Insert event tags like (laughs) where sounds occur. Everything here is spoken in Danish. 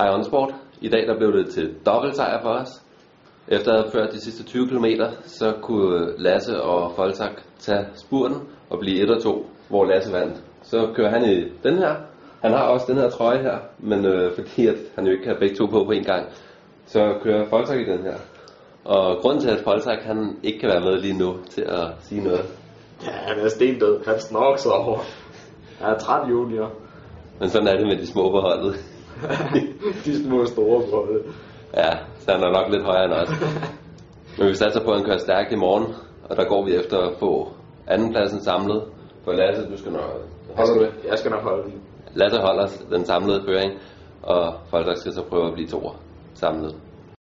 Hej Onsport. I dag der blev det til dobbelt sejr for os. Efter at have ført de sidste 20 km, så kunne Lasse og Foltak tage spurten og blive 1 og 2, hvor Lasse vandt. Så kører han i den her. Han har også den her trøje her, men øh, fordi at han jo ikke kan have begge to på på en gang, så kører Foltak i den her. Og grunden til, at Foltak han ikke kan være med lige nu til at sige noget, Ja, han er stendød. Han snokser over. Han er træt junior. men sådan er det med de små på holdet. (laughs) De små store det. Ja, så han er nok lidt højere end os. Men vi satser på, at han kører stærkt i morgen, og der går vi efter at få andenpladsen samlet. For Lasse, du skal nok... Skal, det? jeg skal nok holde den. Lasse holder den samlede føring, og folk skal så prøve at blive toer samlet.